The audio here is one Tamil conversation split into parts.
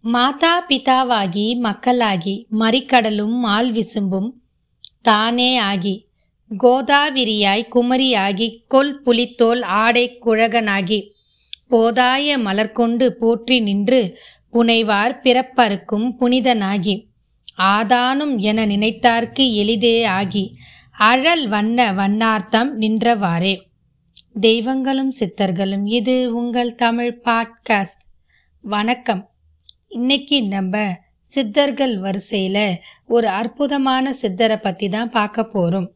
மாதா பிதாவாகி மக்களாகி மறிக்கடலும் மால் விசும்பும் தானே ஆகி. கோதாவிரியாய் குமரியாகி கொல் புலித்தோல் ஆடை குழகனாகி. போதாய மலர்கொண்டு போற்றி நின்று புனைவார் பிறப்பறுக்கும் புனிதனாகி. ஆதானும் என நினைத்தார்க்கு எளிதே ஆகி. அழல் வண்ண வண்ணார்த்தம் நின்றவாறே. தெய்வங்களும் சித்தர்களும் இது உங்கள் தமிழ் பாட்காஸ்ட். வணக்கம். இன்னைக்கு நம்ம சித்தர்கள் வரிசையில் ஒரு அற்புதமான சித்தரை பற்றி தான் பார்க்க போகிறோம்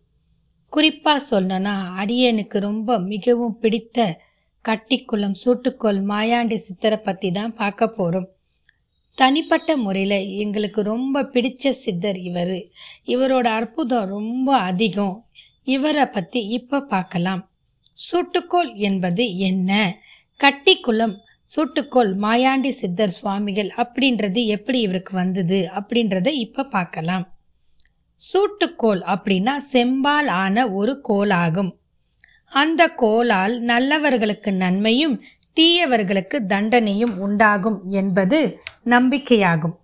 குறிப்பாக சொல்லணும்னா அடியனுக்கு ரொம்ப மிகவும் பிடித்த கட்டிக்குளம் சூட்டுக்கோள் மாயாண்டி சித்தரை பற்றி தான் பார்க்க போகிறோம் தனிப்பட்ட முறையில் எங்களுக்கு ரொம்ப பிடிச்ச சித்தர் இவர். இவரோட அற்புதம் ரொம்ப அதிகம். இவரை பற்றி இப்போ பார்க்கலாம். சூட்டுக்கோள் என்பது என்ன? கட்டிக்குளம் சுட்டுக்கோள் மாயாண்டி சித்தர் சுவாமிகள் அப்படின்றது எப்படி இவருக்கு வந்தது அப்படின்றத இப்போ பார்க்கலாம். சூட்டுக்கோள் அப்படின்னா செம்பால் ஆன ஒரு கோலாகும். அந்த கோலால் நல்லவர்களுக்கு நன்மையும் தீயவர்களுக்கு தண்டனையும் உண்டாகும் என்பது நம்பிக்கையாகும்.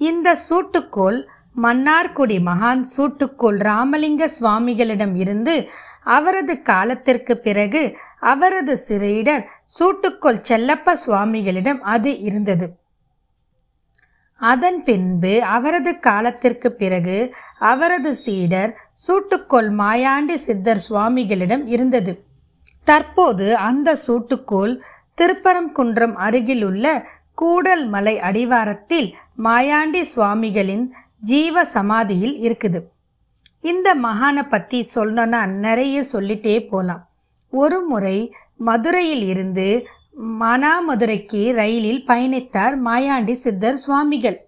இந்த சூட்டுக்கோள் மன்னார்குடி மகான் சூட்டுக்கோள் ராமலிங்க சுவாமிகளிடம் இருந்து அவரது காலத்திற்கு பிறகு அவரது சிறையிடர் சூட்டுக்கோள் செல்லப்ப சுவாமிகளிடம் அது இருந்தது. அதன் பின்பு அவரது காலத்திற்கு பிறகு அவரது சீடர் சூட்டுக்கோள் மாயாண்டி சித்தர் சுவாமிகளிடம் இருந்தது. தற்போது அந்த சூட்டுக்கோள் திருப்பரங்குன்றம் அருகிலுள்ள கூடல் மலை அடிவாரத்தில் மாயாண்டி சுவாமிகளின் ஜீவ சமாதியில் இருக்குது. இந்த மகானை பற்றி சொல்லணும்னா நிறைய சொல்லிட்டே போகலாம் ஒரு முறை மதுரையில் இருந்து மனாமதுரைக்கு ரயிலில் பயணித்தார் மாயாண்டி சித்தர் சுவாமிகள்.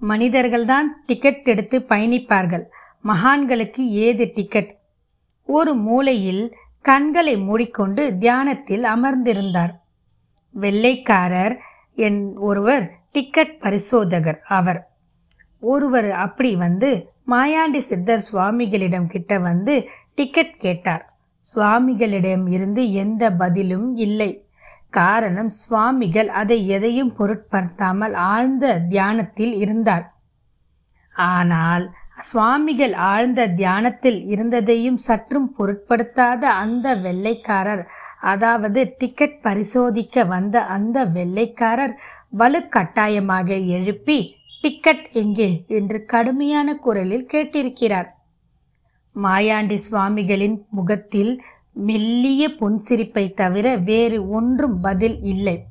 மனிதர்கள்தான் டிக்கெட் எடுத்து பயணிப்பார்கள். மகான்களுக்கு ஏது டிக்கெட் ஒரு மூலையில் கண்களை மூடிக்கொண்டு தியானத்தில் அமர்ந்திருந்தார். வெள்ளைக்காரர் என் ஒருவர் டிக்கெட் பரிசோதகர் அவர். ஒருவர் அப்படி வந்து மாயாண்டி சித்தர் சுவாமிகளிடம் கிட்ட வந்து டிக்கெட் கேட்டார். சுவாமிகளிடம் இருந்து எந்த பதிலும் இல்லை. காரணம் சுவாமிகள் அதை எதையும் பொருட்படுத்தாமல் ஆழ்ந்த தியானத்தில் இருந்தார். ஆனால் சுவாமிகள் ஆழ்ந்த தியானத்தில் இருந்ததையும் சற்றும் பொருட்படுத்தாத அந்த வெள்ளைக்காரர் அதாவது டிக்கெட் பரிசோதிக்க வந்த அந்த வெள்ளைக்காரர் வலுக்கட்டாயமாக எழுப்பி டிக்கெட் எங்கே? என்று கடுமையான குரலில் கேட்டிருக்கிறார். மாயாண்டி சுவாமிகளின் முகத்தில் மெல்லிய புன்சிரிப்பை தவிர வேறு ஒன்றும் பதில் இல்லை.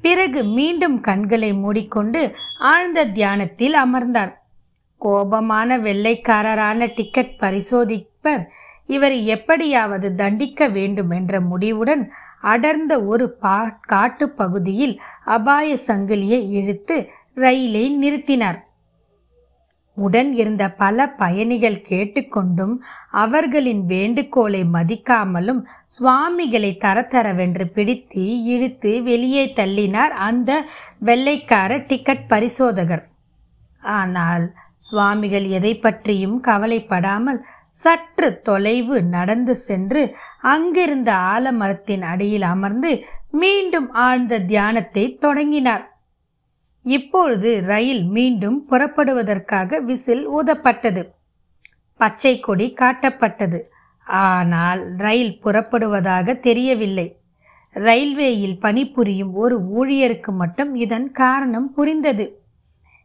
பிறகு மீண்டும் கண்களை மூடிக்கொண்டு ஆழ்ந்த தியானத்தில் அமர்ந்தார். கோபமான வெள்ளைக்காரரான டிக்கெட் பரிசோதிப்பர் இவர் எப்படியாவது தண்டிக்க வேண்டும் என்ற முடிவுடன் அடர்ந்த ஒரு பா காட்டு பகுதியில் அபாய சங்கிலியை இழுத்து ரயிலை நிறுத்தினார். உடன் இருந்த பல பயணிகள் கேட்டுக்கொண்டும் அவர்களின் வேண்டுகோளை மதிக்காமலும் சுவாமிகளை தரத்தரவென்று பிடித்து இழுத்து வெளியே தள்ளினார் அந்த வெள்ளைக்கார டிக்கெட் பரிசோதகர். ஆனால் சுவாமிகள் எதை பற்றியும் கவலைப்படாமல் சற்று தொலைவு நடந்து சென்று அங்கிருந்த ஆலமரத்தின் அடியில் அமர்ந்து மீண்டும் ஆழ்ந்த தியானத்தை தொடங்கினார். இப்பொழுது ரயில் மீண்டும் புறப்படுவதற்காக விசில் ஊதப்பட்டது. பச்சை கொடி காட்டப்பட்டது. ஆனால் ரயில் புறப்படுவதாக தெரியவில்லை. ரயில்வேயில் பணிபுரியும் ஒரு ஊழியருக்கு மட்டும் இதன் காரணம் புரிந்தது.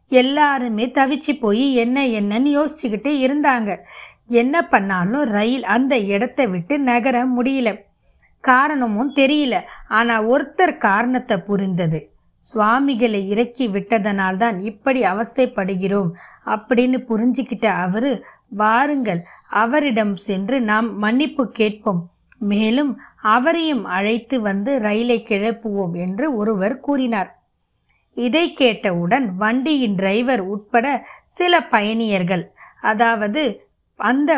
எல்லாருமே தவிச்சு போய் என்ன என்னன்னு யோசிச்சுக்கிட்டு இருந்தாங்க. என்ன பண்ணாலும் ரயில் அந்த இடத்தை விட்டு நகர முடியல. காரணமும் தெரியல. ஆனால் ஒருத்தர் காரணத்தை புரிந்தது. சுவாமிகளை இறக்கி விட்டதனால்தான் இப்படி அவஸ்தைப்படுகிறோம் அப்படின்னு புரிஞ்சுக்கிட்ட அவரு வாருங்கள் அவரிடம் சென்று நாம் மன்னிப்பு கேட்போம். மேலும் அவரையும் அழைத்து வந்து ரயிலை கிளப்புவோம் என்று ஒருவர் கூறினார். இதை கேட்டவுடன் வண்டியின் டிரைவர் உட்பட சில பயணியர்கள் அதாவது அந்த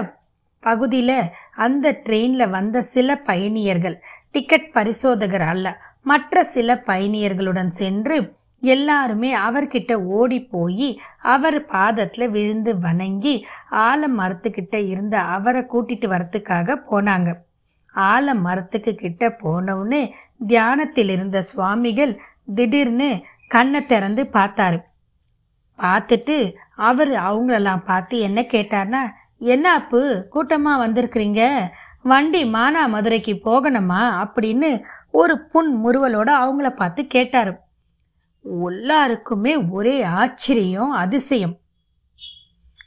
பகுதியில் அந்த ட்ரெயினில் வந்த சில பயணியர்கள் டிக்கெட் பரிசோதகர் அல்ல மற்ற சில பயணியர்களுடன் சென்று எல்லாருமே அவர்கிட்ட ஓடி போய் அவர் பாதத்தில் விழுந்து வணங்கி ஆல மரத்துக்கிட்ட இருந்த அவரை கூட்டிட்டு வரத்துக்காக போனாங்க. ஆல மரத்துக்கு கிட்ட போனவுடனே தியானத்தில் இருந்த சுவாமிகள் திடீர்னு கண்ணை திறந்து பார்த்தாரு. பார்த்துட்டு அவர் அவங்களெல்லாம் பார்த்து என்ன கேட்டார்னா என்ன அப்பு கூட்டமாக வந்திருக்கிறீங்க? வண்டி மானா மதுரைக்கு போகணுமா அப்படின்னு ஒரு புன் முறுவலோட அவங்கள பார்த்து கேட்டார். எல்லாருக்குமே ஒரே ஆச்சரியம் அதிசயம்.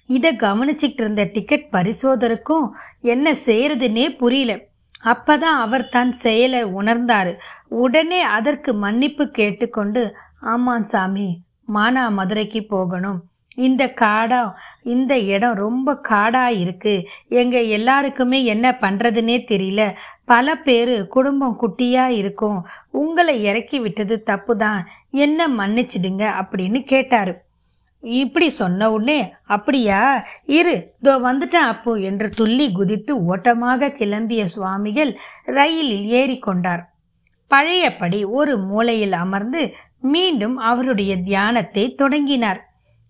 இதை கவனிச்சுக்கிட்டு இருந்த டிக்கெட் பரிசோதருக்கும் என்ன செய்யறதுன்னே புரியல. அப்பதான் அவர் தன் செயலை உணர்ந்தாரு. உடனே அதற்கு மன்னிப்பு கேட்டுக்கொண்டு ஆமாம் சாமி மானா மதுரைக்கு போகணும். இந்த காடம் இந்த இடம் ரொம்ப காடாக இருக்குது எங்கள் எல்லாருக்குமே என்ன பண்ணுறதுனே தெரியல. பல பேர் குடும்பம் குட்டியாக இருக்கும். உங்களை இறக்கி விட்டது தப்பு தான் என்ன மன்னிச்சிடுங்க அப்படின்னு கேட்டார். இப்படி சொன்ன உடனே அப்படியா? இரு தோ வந்துட்டேன் அப்போ என்று துள்ளி குதித்து ஓட்டமாக கிளம்பிய சுவாமிகள் ரயிலில் ஏறிக்கொண்டார் பழையபடி ஒரு மூலையில் அமர்ந்து மீண்டும் அவருடைய தியானத்தை தொடங்கினார்.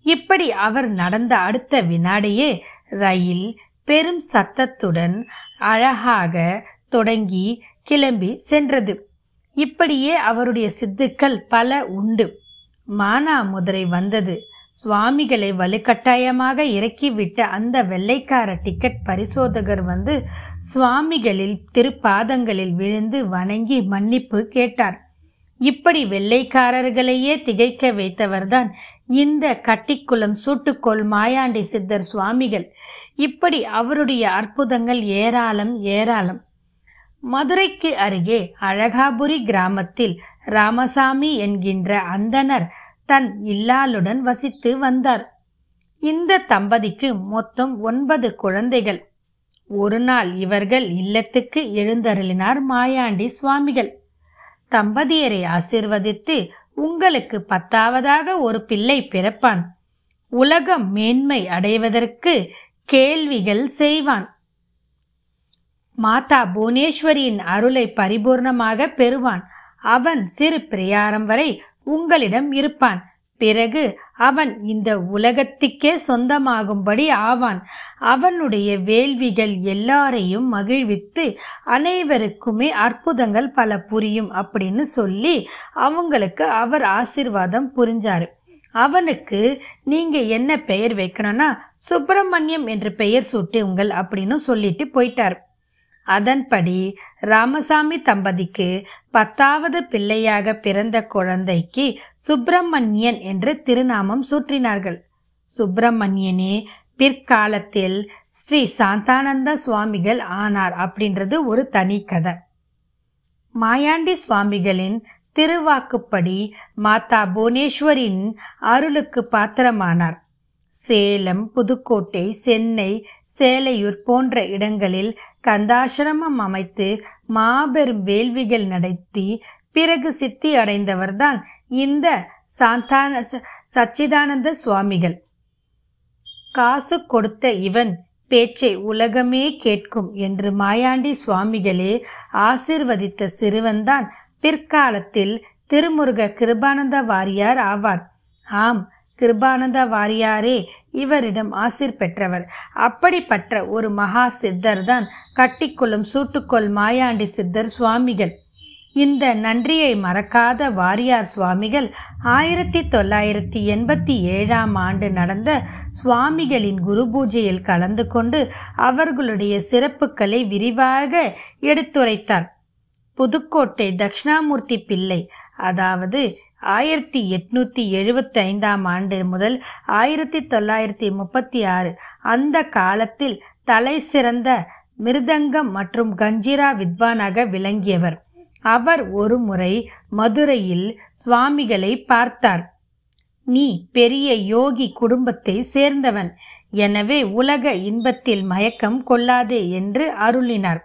இப்படி அவர் நடந்த அடுத்த வினாடியே ரயில் பெரும் சத்தத்துடன் அழகாக தொடங்கி கிளம்பி சென்றது. இப்படியே அவருடைய சித்துக்கள் பல உண்டு. மானாமுதுரை வந்தது. சுவாமிகளை வலுக்கட்டாயமாக இறக்கிவிட்ட அந்த வெள்ளைக்கார டிக்கெட் பரிசோதகர் வந்து சுவாமிகளில் திருப்பாதங்களில் விழுந்து வணங்கி மன்னிப்பு கேட்டார். இப்படி வெள்ளைக்காரர்களையே திகைக்க வைத்தவர்தான் இந்த கட்டிக்குளம் சூட்டுக்கோள் மாயாண்டி சித்தர் சுவாமிகள். இப்படி அவருடைய அற்புதங்கள் ஏராளம் ஏராளம். மதுரைக்கு அருகே அழகாபுரி கிராமத்தில் ராமசாமி என்கின்ற அந்தனர் தன் இல்லாளுடன் வசித்து வந்தார். இந்த தம்பதிக்கு மொத்தம் ஒன்பது குழந்தைகள். ஒரு நாள் இவர்கள் இல்லத்துக்கு எழுந்தருளினார் மாயாண்டி சுவாமிகள். தம்பதியரை ஆசிர்வதித்து உங்களுக்கு பத்தாவதாக ஒரு பிள்ளை பிறப்பான். உலகம் மேன்மை அடைவதற்கு கேள்விகள் செய்வான். மாதா புவனேஸ்வரியின் அருளை பரிபூர்ணமாக பெறுவான். அவன் சிறு பிரியாரம் வரை உங்களிடம் இருப்பான். பிறகு அவன் இந்த உலகத்துக்கே சொந்தமாகும்படி ஆவான். அவனுடைய வேள்விகள் எல்லாரையும் மகிழ்வித்து அனைவருக்குமே அற்புதங்கள் பல புரியும் அப்படின்னு சொல்லி அவங்களுக்கு அவர் ஆசிர்வாதம் புரிஞ்சாரு. அவனுக்கு நீங்க என்ன பெயர் வைக்கணும்னா சுப்பிரமணியம் என்று பெயர் சூட்டுங்கள் அப்படின்னு சொல்லிட்டு போயிட்டார். அதன்படி ராமசாமி தம்பதிக்கு பத்தாவது பிள்ளையாக பிறந்த குழந்தைக்கு சுப்பிரமணியன் என்று திருநாமம் சூற்றினார்கள். சுப்பிரமணியனே பிற்காலத்தில் ஸ்ரீ சாந்தானந்த சுவாமிகள் ஆனார் அப்படின்றது ஒரு தனி கதை. மாயாண்டி சுவாமிகளின் திருவாக்குப்படி மாதா புவனேஸ்வரின் அருளுக்கு பாத்திரமானார். சேலம் புதுக்கோட்டை சென்னை சேலையூர் போன்ற இடங்களில் கந்தாசிரமம் அமைத்து மாபெரும் வேள்விகள் நடத்தி பிறகு சித்தி அடைந்தவர்தான் இந்த சாந்தான சச்சிதானந்த சுவாமிகள். காசு கொடுத்த இவன் பேச்சை உலகமே கேட்கும் என்று மாயாண்டி சுவாமிகளே ஆசிர்வதித்த சிறுவன்தான் பிற்காலத்தில் திருமுருக கிருபானந்த வாரியார் ஆவார். ஆம் கிருபானந்த வாரியாரே இவரிடம் ஆசிர் பெற்றவர். அப்படிப்பட்ட ஒரு மகா சித்தர் தான் கட்டிக்குளம் சூட்டுக்கொள் மாயாண்டி சித்தர் சுவாமிகள். இந்த நன்றியை மறக்காத வாரியார் சுவாமிகள் ஆயிரத்தி தொள்ளாயிரத்தி எண்பத்தி ஏழாம் ஆண்டு நடந்த சுவாமிகளின் குரு பூஜையில் கலந்து கொண்டு அவர்களுடைய சிறப்புகளை விரிவாக எடுத்துரைத்தார். புதுக்கோட்டை தக்ஷணாமூர்த்தி பிள்ளை அதாவது ஆயிரத்தி எட்நூற்றி எழுபத்தி ஐந்தாம் ஆண்டு முதல் ஆயிரத்தி தொள்ளாயிரத்தி முப்பத்தி ஆறு அந்த காலத்தில் தலை சிறந்த மிருதங்கம் மற்றும் கஞ்சிரா வித்வானாக விளங்கியவர். அவர் ஒரு முறை மதுரையில் சுவாமிகளை பார்த்தார். நீ பெரிய யோகி குடும்பத்தை சேர்ந்தவன். எனவே உலக இன்பத்தில் மயக்கம் கொள்ளாதே என்று அருளினார்.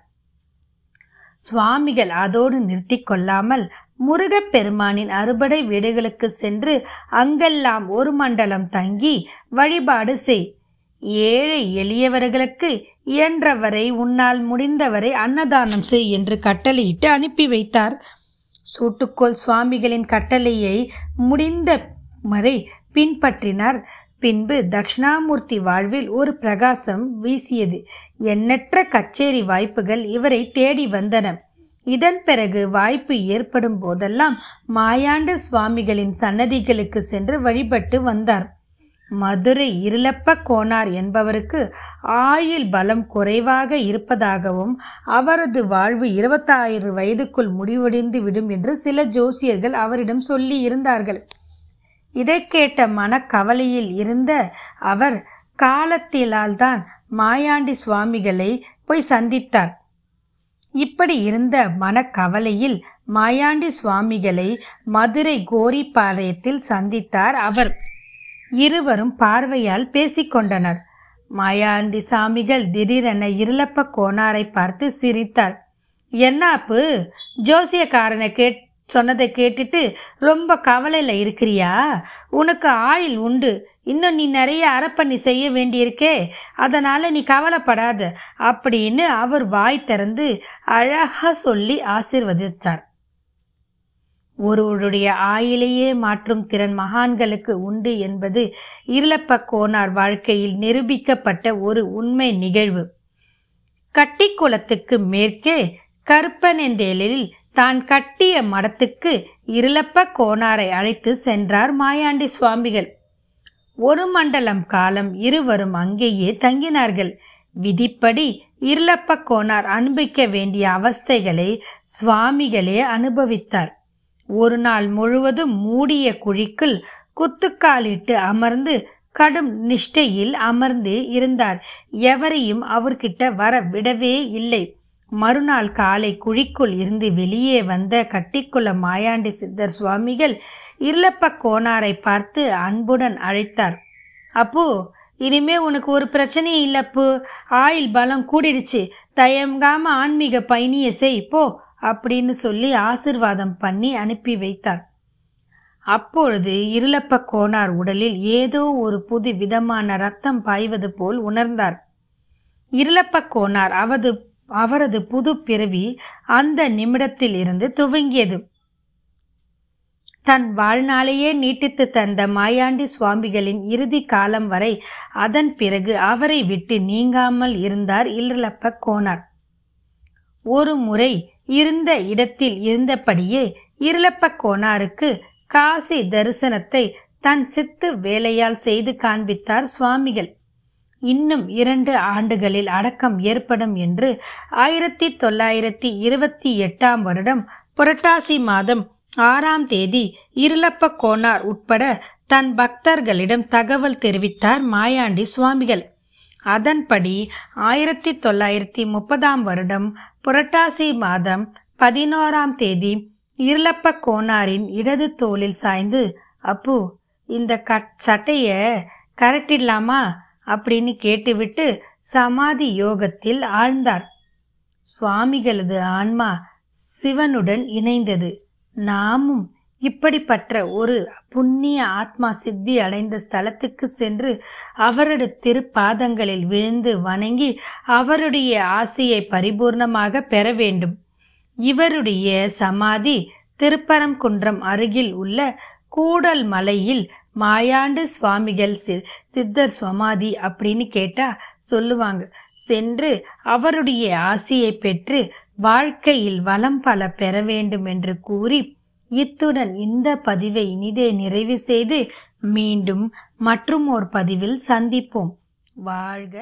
சுவாமிகள் அதோடு நிறுத்தி கொள்ளாமல் முருகப்பெருமானின் அறுபடை வீடுகளுக்கு சென்று அங்கெல்லாம் ஒரு மண்டலம் தங்கி வழிபாடு செய். ஏழை எளியவர்களுக்கு இயன்றவரை உன்னால் முடிந்தவரை அன்னதானம் செய் என்று கட்டளையிட்டு அனுப்பி வைத்தார். சூட்டுக்கோள் சுவாமிகளின் கட்டளையை முடிந்த வரை பின்பற்றினார். பின்பு தக்ஷணாமூர்த்தி வாழ்வில் ஒரு பிரகாசம் வீசியது. எண்ணற்ற கச்சேரி வாய்ப்புகள் இவரை தேடி வந்தன. இதன் பிறகு வாய்ப்பு ஏற்படும் போதெல்லாம் மாயாண்ட சுவாமிகளின் சன்னதிகளுக்கு சென்று வழிபட்டு வந்தார். மதுரை இருளப்ப கோனார் என்பவருக்கு ஆயில் பலம் குறைவாக இருப்பதாகவும் அவரது வாழ்வு இருபத்தாயிரம் வயதுக்குள் முடிவடைந்து விடும் என்று சில ஜோசியர்கள் அவரிடம் சொல்லி இருந்தார்கள் இதை கேட்ட மனக்கவலையில் இருந்த அவர் காலத்திலால்தான் மாயாண்டி சுவாமிகளை போய் சந்தித்தார். இப்படி இருந்த மனக்கவலையில் மாயாண்டி சுவாமிகளை மதுரை கோரிப்பாளையத்தில் சந்தித்தார் அவர். இருவரும் பார்வையால் பேசிக்கொண்டனர் மாயாண்டி சாமிகள் திடீரென இருளப்ப கோனாரை பார்த்து சிரித்தார். என்னாப்பு? ஜோசியக்காரனை கேட் சொன்னதை கேட்டுட்டு ரொம்ப கவலையில் இருக்கிறியா? உனக்கு ஆயில் உண்டு. இன்னும் நீ நிறைய அறப்பணி செய்ய வேண்டியிருக்கே. அதனால் நீ கவலைப்படாத. அப்படின்னு அவர் வாய் திறந்து அழகாக சொல்லி ஆசிர்வதித்தார். ஒருவருடைய ஆயிலேயே மாற்றும் திறன் மகான்களுக்கு உண்டு என்பது இருளப்ப கோனார் வாழ்க்கையில் நிரூபிக்கப்பட்ட ஒரு உண்மை நிகழ்வு. கட்டிக்குளத்துக்கு மேற்கே கருப்பனெந்தேலில் தான் கட்டிய மடத்துக்கு இருளப்ப கோனாரை அழைத்து சென்றார் மாயாண்டி சுவாமிகள். ஒரு மண்டலம் காலம் இருவரும் அங்கேயே தங்கினார்கள். விதிப்படி இருளப்ப கோனார் அனுபவிக்க வேண்டிய அவஸ்தைகளை சுவாமிகளே அனுபவித்தார். ஒரு நாள் முழுவதும் மூடிய குழிக்குள் குத்துக்காலிட்டு அமர்ந்து கடும் நிஷ்டையில் அமர்ந்து இருந்தார். எவரையும் அவர்கிட்ட வர விடவே இல்லை. மறுநாள் காலை குழிக்குள் இருந்து வெளியே வந்த கட்டிக்குள்ள மாயாண்டி சித்தர் சுவாமிகள் இருளப்ப கோனாரை பார்த்து அன்புடன் அழைத்தார். அப்போ இனிமே உனக்கு ஒரு பிரச்சனையும் இல்லப்பு ஆயில் பலம் கூடிடுச்சு. தயங்காம ஆன்மீக பயணியை செய். போ அப்படின்னு சொல்லி ஆசிர்வாதம் பண்ணி அனுப்பி வைத்தார். அப்பொழுது இருளப்ப கோனார் உடலில் ஏதோ ஒரு புது விதமான ரத்தம் பாய்வது போல் உணர்ந்தார். இருளப்ப கோனார் அவது அவரது புது பிறவி அந்த நிமிடத்தில் இருந்து துவங்கியது. தன் வாழ்நாளையே நீட்டித்து தந்த மாயாண்டி சுவாமிகளின் இறுதி காலம் வரை அதன் பிறகு அவரை விட்டு நீங்காமல் இருந்தார் இல்லப்ப கோனார். ஒரு முறை இருந்த இடத்தில் இருந்தபடியே இருளப்ப கோனாருக்கு காசி தரிசனத்தை தன் சித்து வேலையால் செய்து காண்பித்தார் சுவாமிகள். இன்னும் இரண்டு ஆண்டுகளில் அடக்கம் ஏற்படும் என்று ஆயிரத்தி தொள்ளாயிரத்தி இருபத்தி எட்டாம் வருடம் புரட்டாசி மாதம் ஆறாம் தேதி இருளப்ப கோனார் உட்பட தன் பக்தர்களிடம் தகவல் தெரிவித்தார் மாயாண்டி சுவாமிகள். அதன்படி ஆயிரத்தி தொள்ளாயிரத்தி முப்பதாம் வருடம் புரட்டாசி மாதம் பதினோராம் தேதி இருளப்ப கோனாரின் இடது தோளில் சாய்ந்து அப்பு இந்த கட் சட்டையை கரட்டிடலாமா? அப்படின்னு கேட்டுவிட்டு சமாதி யோகத்தில் ஆழ்ந்தார். சுவாமிகளது ஆன்மா சிவனுடன் இணைந்தது. நாமும் இப்படிப்பட்ட ஒரு புண்ணிய ஆத்மா சித்தி அடைந்த ஸ்தலத்துக்கு சென்று அவரது திருப்பாதங்களில் விழுந்து வணங்கி அவருடைய ஆசையை பரிபூர்ணமாக பெற வேண்டும். இவருடைய சமாதி திருப்பரங்குன்றம் அருகில் உள்ள கூடல் மலையில் மாயாண்டு சுவாமிகள் சி சித்தர் சமாதி அப்படின்னு கேட்டா சொல்லுவாங்க. சென்று அவருடைய ஆசையை பெற்று வாழ்க்கையில் வளம் பல பெற வேண்டும் என்று கூறி இத்துடன் இந்த பதிவை இனிதே நிறைவு செய்து மீண்டும் மற்றும் ஒரு பதிவில் சந்திப்போம். வாழ்க